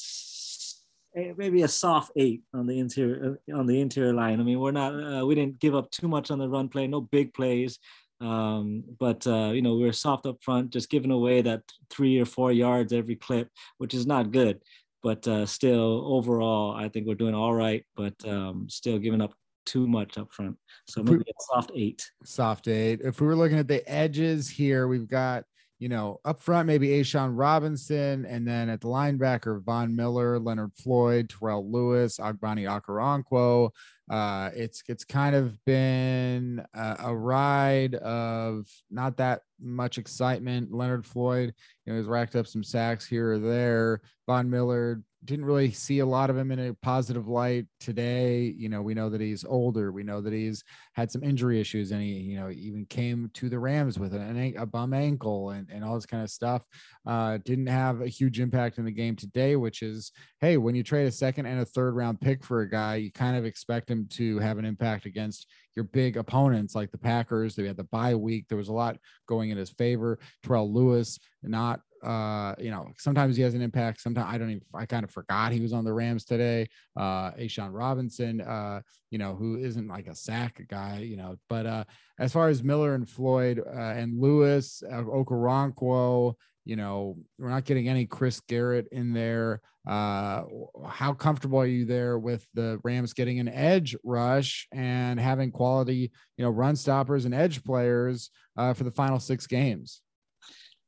maybe a soft eight on the interior on the interior line. I mean, we're not uh, we didn't give up too much on the run play, no big plays. Um, but uh, you know, we are soft up front, just giving away that three or four yards every clip, which is not good. But uh, still, overall, I think we're doing all right. But um, still giving up too much up front. So maybe a soft eight. Soft eight. If we were looking at the edges here, we've got you know, up front, maybe A'Shawn Robinson, and then at the linebacker, Von Miller, Leonard Floyd, Terrell Lewis, Ogbonnia Okoronkwo. Uh, it's it's kind of been a, a, ride of not that much excitement. Leonard Floyd, you know, has racked up some sacks here or there. Von Miller didn't really see a lot of him in a positive light today. You know, we know that he's older. We know that he's had some injury issues, and he, you know, even came to the Rams with an, a bum ankle and, and all this kind of stuff. Uh, didn't have a huge impact in the game today, which is, hey, when you trade a second and a third round pick for a guy, you kind of expect him to have an impact against your big opponents like the Packers. They had the bye week. There was a lot going in his favor. Terrell Lewis, not uh, you know, sometimes he has an impact. Sometimes I don't even, I kind of forgot he was on the Rams today. Uh, A'Shawn Robinson, uh, you know, who isn't like a sack guy, you know, but uh, as far as Miller and Floyd uh, and Lewis, uh, Okoronkwo, you know, we're not getting any Chris Garrett in there. Uh, how comfortable are you there with the Rams getting an edge rush and having quality, you know, run stoppers and edge players uh, for the final six games?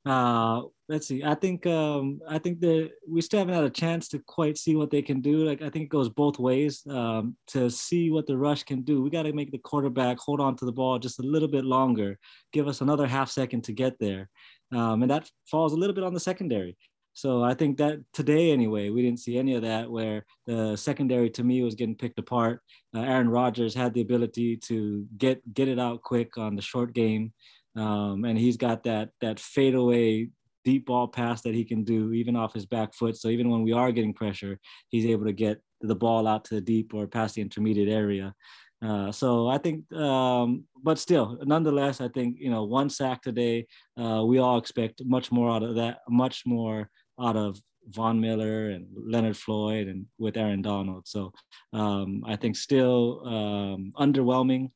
Uh, let's see. I think um, I think that we still haven't had a chance to quite see what they can do. Like I think it goes both ways. Um, to see what the rush can do, we got to make the quarterback hold on to the ball just a little bit longer. Give us another half second to get there, um, and that falls a little bit on the secondary. So I think that today, anyway, we didn't see any of that. Where the secondary to me was getting picked apart. Uh, Aaron Rodgers had the ability to get get it out quick on the short game. Um, and he's got that that fadeaway deep ball pass that he can do even off his back foot. So even when we are getting pressure, he's able to get the ball out to the deep or past the intermediate area. Uh, so I think, um, but still, nonetheless, I think you know one sack today. Uh, we all expect much more out of that, much more out of Von Miller and Leonard Floyd and with Aaron Donald. So um, I think still um, underwhelming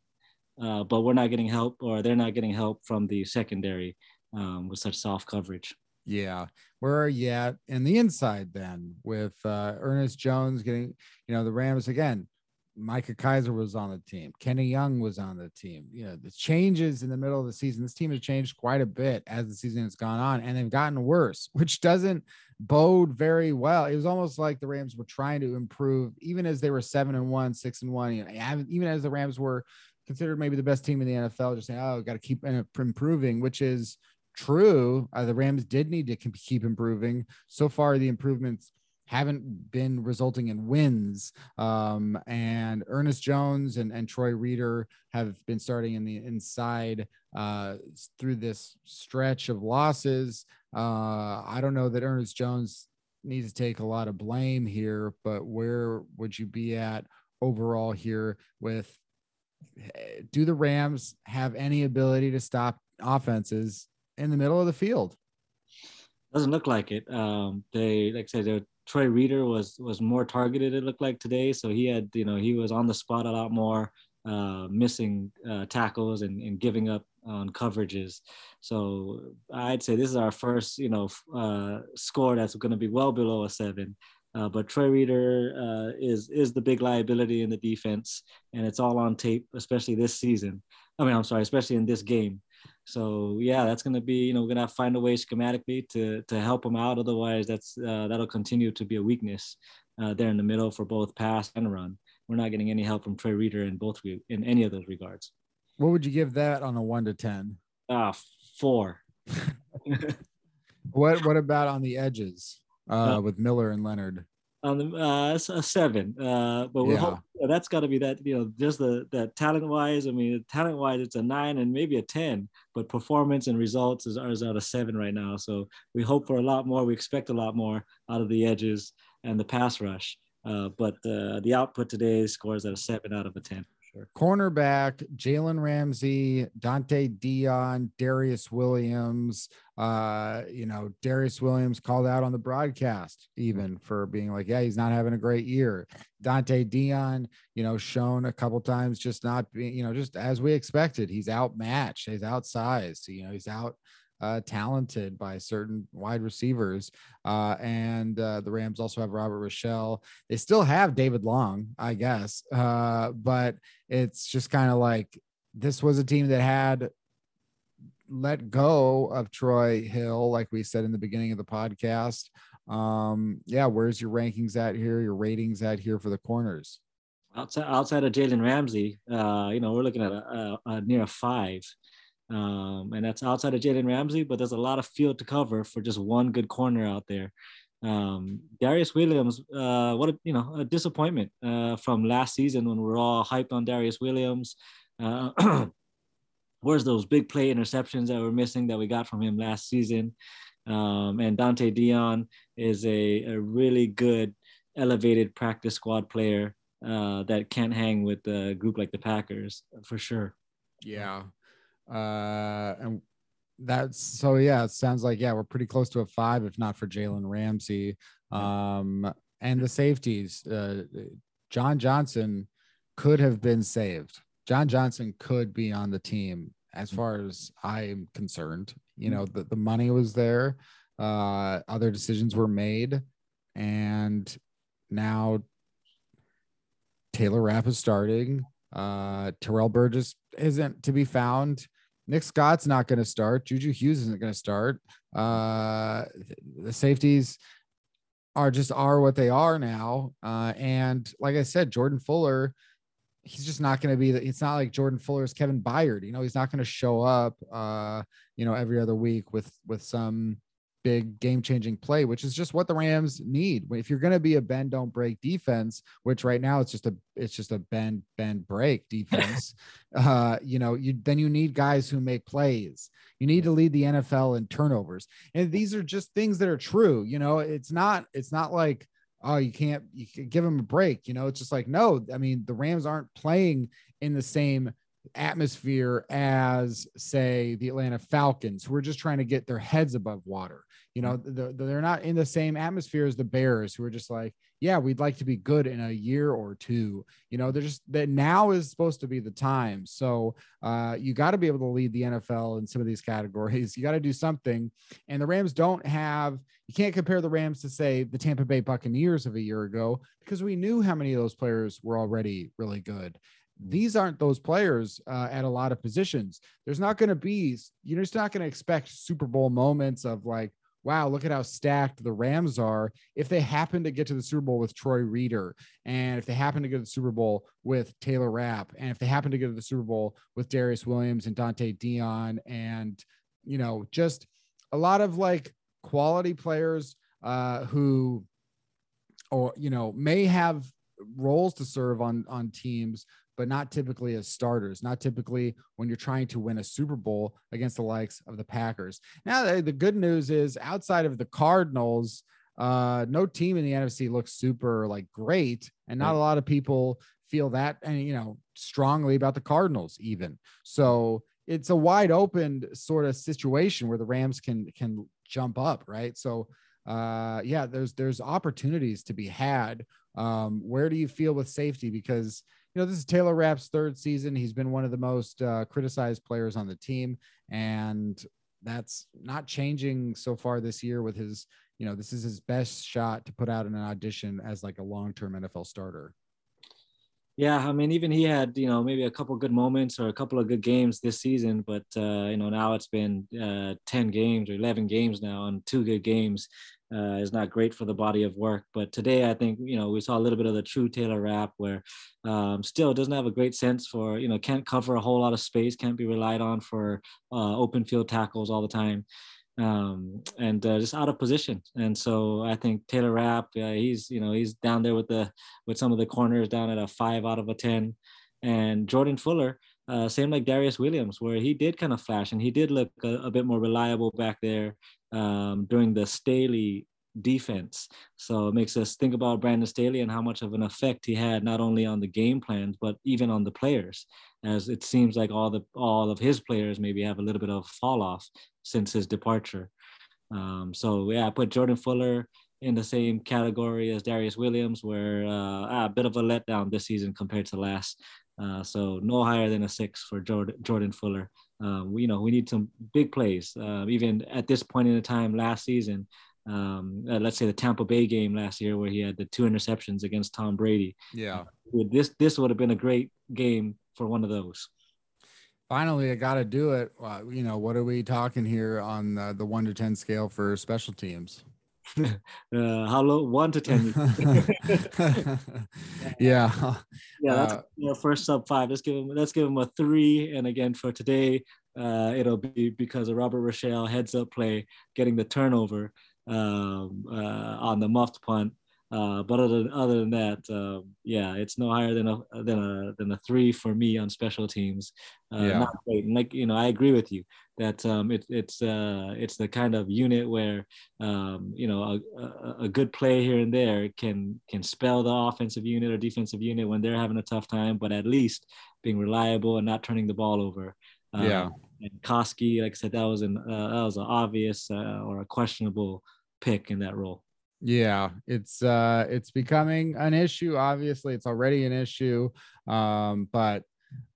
uh, but we're not getting help or they're not getting help from the secondary um, with such soft coverage. Yeah. Where are you at in the inside then with uh, Ernest Jones getting, you know, the Rams again? Micah Kiser was on the team. Kenny Young was on the team. You know, the changes in the middle of the season, this team has changed quite a bit as the season has gone on, and they've gotten worse, [LAUGHS] which doesn't bode very well. It was almost like the Rams were trying to improve, even as they were seven and one, six and one. You know, even as the Rams were considered maybe the best team in the NFL, just saying, "Oh, got to keep improving," which is true. Uh, the Rams did need to keep improving. So far, the improvements haven't been resulting in wins. Um, and Ernest Jones and, and Troy Reeder have been starting in the inside uh, through this stretch of losses. Uh, I don't know that Ernest Jones needs to take a lot of blame here, but where would you be at overall here with do the Rams have any ability to stop offenses in the middle of the field? Doesn't look like it. Um, they, like I said, Troy Reeder was was more targeted. It looked like today, so he had you know he was on the spot a lot more, uh, missing uh, tackles and, and giving up on coverages. So I'd say this is our first you know uh, score that's going to be well below a seven. Uh, but Troy Reeder uh, is is the big liability in the defense, and it's all on tape, especially this season. I mean, I'm sorry, especially in this game. So yeah, that's going to be you know we're going to find a way schematically to to help them out. Otherwise, that's uh, that'll continue to be a weakness uh, there in the middle for both pass and run. We're not getting any help from Trey Reeder in both in any of those regards. What would you give that on a one to ten? Ah, uh, four. [LAUGHS] what what about on the edges uh, uh with Miller and Leonard? On the uh, a seven. Uh, but yeah. that's got to be that you know just the that talent wise. I mean, talent wise, it's a nine and maybe a ten, but performance and results is, is out of seven right now. So we hope for a lot more. We expect a lot more out of the edges and the pass rush. Uh, but uh, the output today scores at a seven out of a ten sure. Cornerback, Jalen Ramsey, Dont'e Deayon, Darious Williams. Uh, you know, Darious Williams called out on the broadcast even for being like, yeah, he's not having a great year. Dont'e Deayon, you know, shown a couple times just not being, you know, just as we expected. He's outmatched, he's outsized, you know, he's out uh, talented by certain wide receivers. Uh, and uh, the Rams also have Robert Rochell. They still have David Long, I guess. Uh, but it's just kind of like this was a team that had let go of Troy Hill, like we said in the beginning of the podcast. Um, yeah, where's your rankings at here? Your ratings at here for the corners? Outside, outside of Jalen Ramsey, uh, you know, we're looking at a, a, a near a five. Um, and that's outside of Jalen Ramsey, but there's a lot of field to cover for just one good corner out there. Um, Darious Williams, uh, what a you know a disappointment uh, from last season when we are all hyped on Darious Williams. Uh, [CLEARS THROAT] where's those big play interceptions that we're missing that we got from him last season? Um, and Dont'e Deayon is a, a really good elevated practice squad player uh, that can't hang with a group like the Packers for sure. Yeah, uh, and that's so yeah, it sounds like yeah, we're pretty close to a five, if not for Jalen Ramsey. Um, and the safeties, uh, John Johnson could have been saved. John Johnson could be on the team as mm. far as I'm concerned. You know, the, the money was there, uh, other decisions were made, and now Taylor Rapp is starting. Uh, Terrell Burgess isn't to be found. Nick Scott's not going to start. Juju Hughes isn't going to start. Uh, the safeties are just are what they are now. Uh, and like I said, Jordan Fuller, he's just not going to be. The, it's not like Jordan Fuller is Kevin Byard. You know, he's not going to show up. Uh, you know, every other week with with some big game changing play, which is just what the Rams need. If you're going to be a bend don't break defense, which right now it's just a it's just a bend bend break [LAUGHS] defense, uh, you know, you then you need guys who make plays. You need to lead the NFL in turnovers, and these are just things that are true. You know, it's not it's not like oh you can't you can give them a break. You know, it's just like no, I mean the Rams aren't playing in the same atmosphere as say the Atlanta Falcons who are just trying to get their heads above water. You know, they're not in the same atmosphere as the Bears who are just like, yeah, we'd like to be good in a year or two. You know, they're just that now is supposed to be the time. So uh, you got to be able to lead the NFL in some of these categories. [LAUGHS] You got to do something. And the Rams don't have, you can't compare the Rams to say the Tampa Bay Buccaneers of a year ago because we knew how many of those players were already really good these aren't those players uh, at a lot of positions. There's not going to be, you're just not going to expect Super Bowl moments of like, wow, look at how stacked the Rams are. If they happen to get to the Super Bowl with Troy Reeder, and if they happen to get to the Super Bowl with Taylor Rapp, and if they happen to get to the Super Bowl with Darious Williams and Dont'e Deayon, and you know, just a lot of like quality players uh, who, or you know, may have roles to serve on on teams but not typically as starters, not typically when you're trying to win a Super Bowl against the likes of the Packers. Now, the good news is outside of the Cardinals, uh, no team in the NFC looks super like great, and not a lot of people feel that and you know strongly about the Cardinals even. So it's a wide open sort of situation where the Rams can can jump up, right? So uh yeah, there's there's opportunities to be had. Um, where do you feel with safety? Because you know, this is Taylor Rapp's third season. He's been one of the most uh, criticized players on the team, and that's not changing so far this year with his, you know, this is his best shot to put out in an audition as like a long term NFL starter. Yeah, I mean, even he had, you know, maybe a couple good moments or a couple of good games this season, but uh, you know, now it's been uh, ten games or eleven games now, and two good games uh, is not great for the body of work. But today, I think you know we saw a little bit of the true Taylor Rapp, where um, still doesn't have a great sense for you know can't cover a whole lot of space, can't be relied on for uh, open field tackles all the time, um, and uh, just out of position. And so I think Taylor Rapp, he's you know he's down there with the with some of the corners down at a five out of a ten, and Jordan Fuller. Uh, same like Darious Williams, where he did kind of flash and he did look a, a bit more reliable back there um, during the Staley defense. So it makes us think about Brandon Staley and how much of an effect he had not only on the game plans but even on the players. As it seems like all the all of his players maybe have a little bit of fall off since his departure. Um, so yeah, I put Jordan Fuller in the same category as Darious Williams, where uh, a bit of a letdown this season compared to last. Uh, so no higher than a six for Jordan, Jordan Fuller. Um, we, you know, we need some big plays. Uh, even at this point in the time last season, um, uh, let's say the Tampa Bay game last year where he had the two interceptions against Tom Brady. Yeah, this this would have been a great game for one of those. Finally, I got to do it. you know, what are we talking here on the, the one to ten scale for special teams? [LAUGHS] uh, how low? One to ten. [LAUGHS] yeah, yeah. That's uh, you know, first sub five. Let's give him. Let's give him a three. And again, for today, uh, it'll be because of Robert Rochell heads up play, getting the turnover um, uh, on the muffed punt. Uh, but other than, other than that, uh, yeah, it's no higher than a than a than a three for me on special teams. Uh, yeah. Not great. And like you know, I agree with you that um, it, it's uh, it's the kind of unit where um, you know a, a, a, good play here and there can can spell the offensive unit or defensive unit when they're having a tough time, but at least being reliable and not turning the ball over. Um, yeah. And Koski, like I said, that was an uh, that was an obvious uh, or a questionable pick in that role. Yeah, it's uh it's becoming an issue. Obviously, it's already an issue. Um, but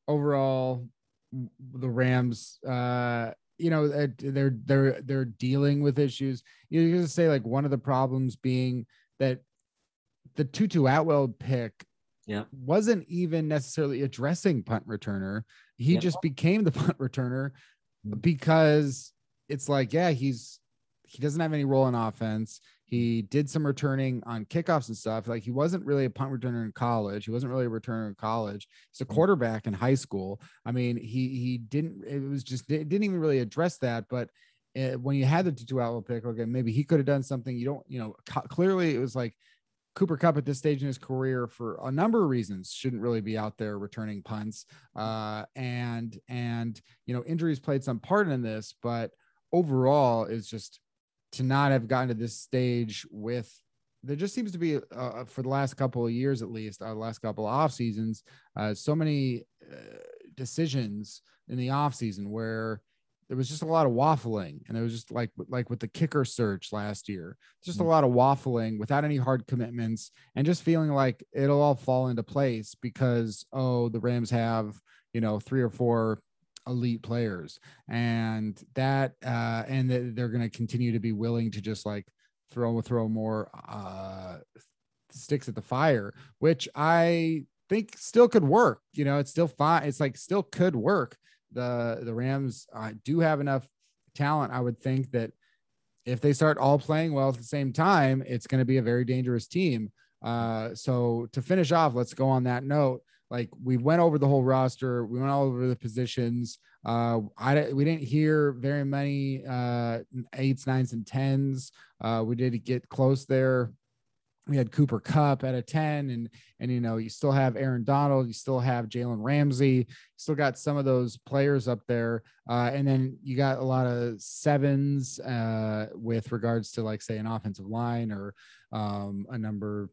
overall, the Rams uh you know they're they're they're dealing with issues. You're gonna say like one of the problems being that the Tutu Atwell pick yeah wasn't even necessarily addressing punt returner. He yeah. just became the [LAUGHS] punt returner mm. because it's like, yeah, he's he doesn't have any role in offense. He did some returning on kickoffs and stuff. Like he wasn't really a punt returner in college. He wasn't really a returner in college. He's a mm. quarterback in high school. I mean, he he didn't. It was just it didn't even really address that. But it, uh, when you had the Tutu Atwell pick, okay, maybe he could have done something. You don't, you know, clearly it was like Cooper Kupp at this stage in his career, for a number of reasons, shouldn't really be out there returning punts. Uh, and and you know, injuries played some part in this, but overall, is just to not have gotten to this stage with there just seems to be uh, uh, for the last couple of years at least uh, last couple of off seasons uh, so many uh, decisions in the off season where there was just a lot of waffling and it was just like like with the kicker search last year just a Mm. lot of waffling without any hard commitments and just feeling like it'll all fall into place because oh the rams have you know three or four elite players and that uh and that they're going to continue to be willing to just like throw throw more uh sticks at the fire which i think still could work you know it's still fine it's like still could work the the Rams uh, do have enough talent. I would think that if they start all playing well at the same time, it's going to be a very dangerous team. Uh, so to finish off, let's go on that note. Like we went over the whole roster, we went all over the positions. Uh, I we didn't hear very many uh, eights, nines, and tens. Uh, we did get close there we had Cooper Kupp at a 10 and and you know you still have Aaron Donald you still have Jalen Ramsey still got some of those players up there uh, and then you got a lot of sevens uh, with regards to like say an offensive line or um, a number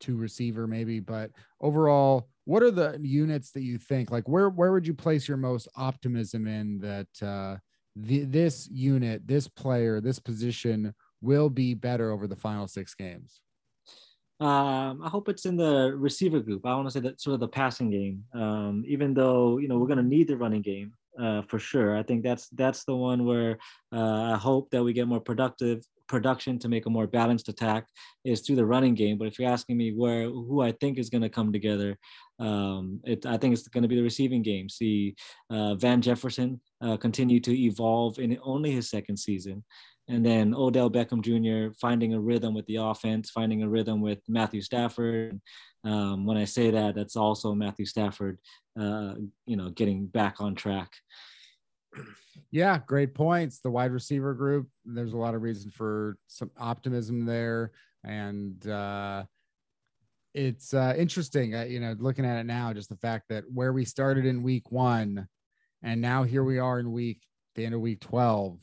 two receiver maybe but overall what are the units that you think like where where would you place your most optimism in that uh, the, this unit this player this position will be better over the final six games Um, I hope it's in the receiver group. I want to say that sort of the passing game. Um, even though you know we're going to need the running game uh, for sure. I think that's that's the one where uh, I hope that we get more productive production to make a more balanced attack is through the running game. But if you're asking me where who I think is going to come together, um, it I think it's going to be the receiving game. See uh, Van Jefferson uh, continue to evolve in only his second season. And then Odell Beckham Jr. finding a rhythm with the offense, finding a rhythm with Matthew Stafford. Um, when I say that, that's also Matthew Stafford, uh, you know, getting back on track. Yeah, great points. The wide receiver group, there's a lot of reason for some optimism there. And uh, it's uh, interesting, uh, you know, looking at it now, just the fact that where we started in week one and now here we are in week, the end of week 12.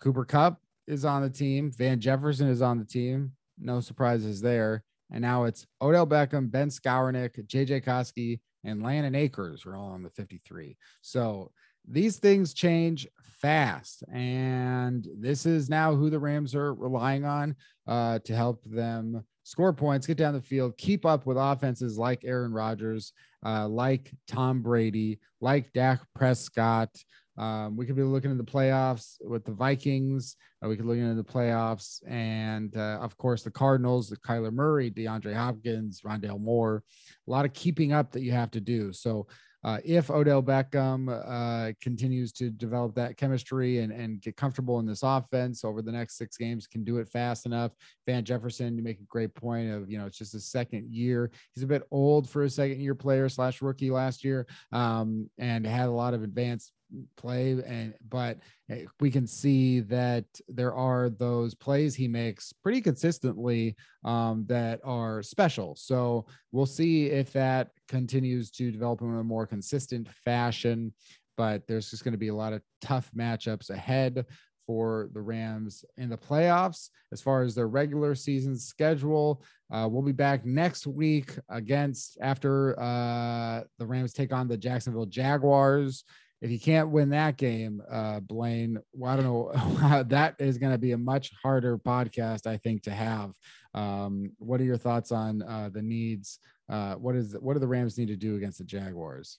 Cooper Kupp is on the team. Van Jefferson is on the team. No surprises there. And now it's Odell Beckham, Ben Skowronek, JJ Koski, and Landen Akers are all on the 53. So these things change fast. And this is now who the Rams are relying on uh, to help them score points, get down the field, keep up with offenses like Aaron Rodgers, uh, like Tom Brady, like Dak Prescott. Um, we could be looking at the playoffs with the Vikings. Uh, we could look into the playoffs, and uh, of course the Cardinals, the Kyler Murray, DeAndre Hopkins, Rondale Moore. A lot of keeping up that you have to do. So uh, if Odell Beckham uh, continues to develop that chemistry and, and get comfortable in this offense over the next six games, can do it fast enough. Van Jefferson, you make a great point of, you know, it's just his second year. He's a bit old for a second year player slash rookie last year um, and had a lot of advanced play and but eh, we can see that there are those plays he makes pretty consistently um, that are special so we'll see if that continues to develop in a more consistent fashion but there's just going to be a lot of tough matchups ahead for the Rams in the playoffs. As far as their regular season schedule, uh, we'll be back next week against after uh, the Rams take on the Jacksonville Jaguars if you can't win that game, uh, Blane, well, I don't know. [LAUGHS] that is going to be a much harder podcast, I think, to have. Um, what are your thoughts on uh, the needs? Uh, what is what do the Rams need to do against the Jaguars?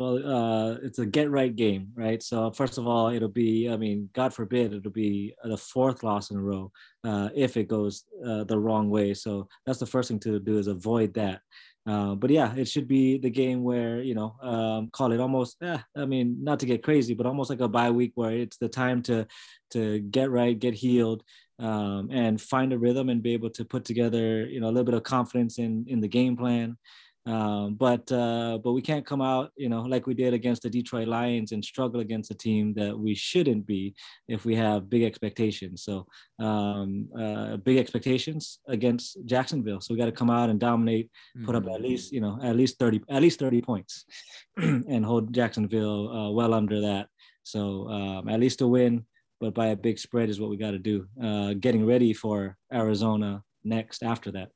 Well, uh, it's a get right game, right? So first of all, it'll be, I mean, God forbid, it'll be the fourth loss in a row uh, if it goes uh, the wrong way. So that's the first thing to do is avoid that. Uh, but yeah, it should be the game where you know, um, call it almost. Eh, I mean, not to get crazy, but almost like a bye week where it's the time to to get right, get healed, um, and find a rhythm and be able to put together, you know, a little bit of confidence in in the game plan. Um, but uh, but we can't come out, you know, like we did against the Detroit Lions and struggle against a team that we shouldn't be if we have big expectations. So um, uh, big expectations against Jacksonville. So we got to come out and dominate, put up at least you know at least thirty at least thirty points, [CLEARS THROAT] and hold Jacksonville uh, well under that. So um, at least a win, but by a big spread is what we got to do. Uh, getting ready for Arizona next after that.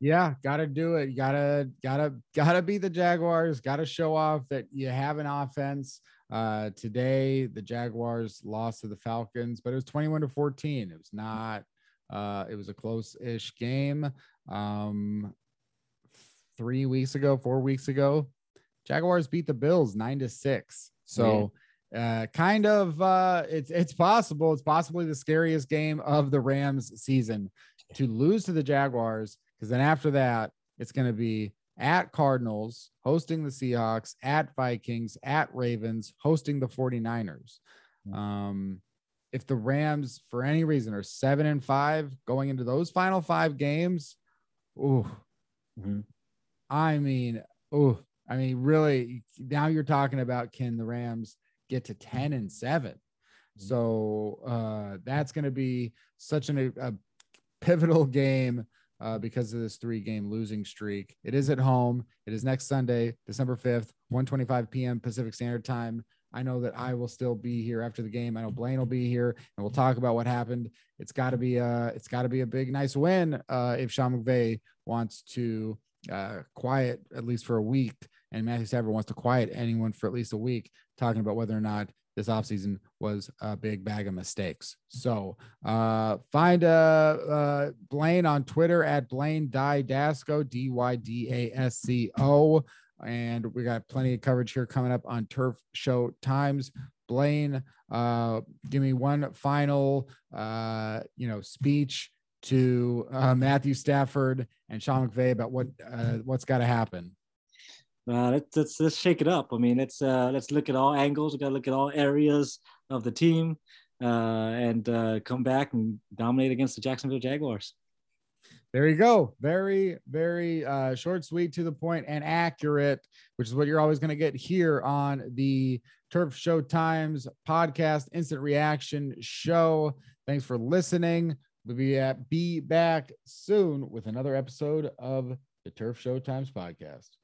Yeah, gotta do it. You gotta, gotta, gotta be the Jaguars. Gotta show off that you have an offense. Uh, today the Jaguars lost to the Falcons, but it was 21 to 14. It was not. Uh, it was a close-ish game. Um, three weeks ago, four weeks ago, Jaguars beat the Bills nine to six. So. Uh, kind of uh it's it's possible it's possibly the scariest game of the Rams season to lose to the Jaguars because then after that, it's going to be at Cardinals, hosting the Seahawks, at Vikings, at Ravens, hosting the 49ers. Um, if the Rams, for any reason, are seven and five going into those final five games, ooh, mm-hmm. I mean, ooh, I mean, really, now you're talking about can the Rams get to 10 and 7? Mm-hmm. So uh, that's going to be such an, a pivotal [LAUGHS] game uh, because of this three game losing streak. It is at home. It is next Sunday, December 5th, 1:25 p.m. Pacific Standard Time. I know that I will still be here after the game. I know Blane will be here and we'll talk about what happened. It's got to be a it's got to be a big nice win uh, if Sean McVay wants to uh, quiet at least for a week and Matthew Stafford wants to quiet anyone for at least a week talking about whether or not this offseason was a big bag of mistakes. So uh, find uh, uh, Blane on Twitter at Blane Dydasco, D Y D A S C O. And we got plenty of coverage here coming up on Turf Show Times. Blane, uh, give me one final, uh, you know, speech to uh, Matthew Stafford and Sean McVay about what uh, what's got to happen uh, let's, let's let's shake it up. I mean, let's uh, let's look at all angles. We got to look at all areas of the team uh, and uh, come back and dominate against the Jacksonville Jaguars. There you go. Very, very uh, short, sweet, to the point, and accurate, which is what you're always going to get here on the Turf Show Times podcast, instant reaction show. Thanks for listening. We'll be at be back soon with another episode of the Turf Show Times podcast.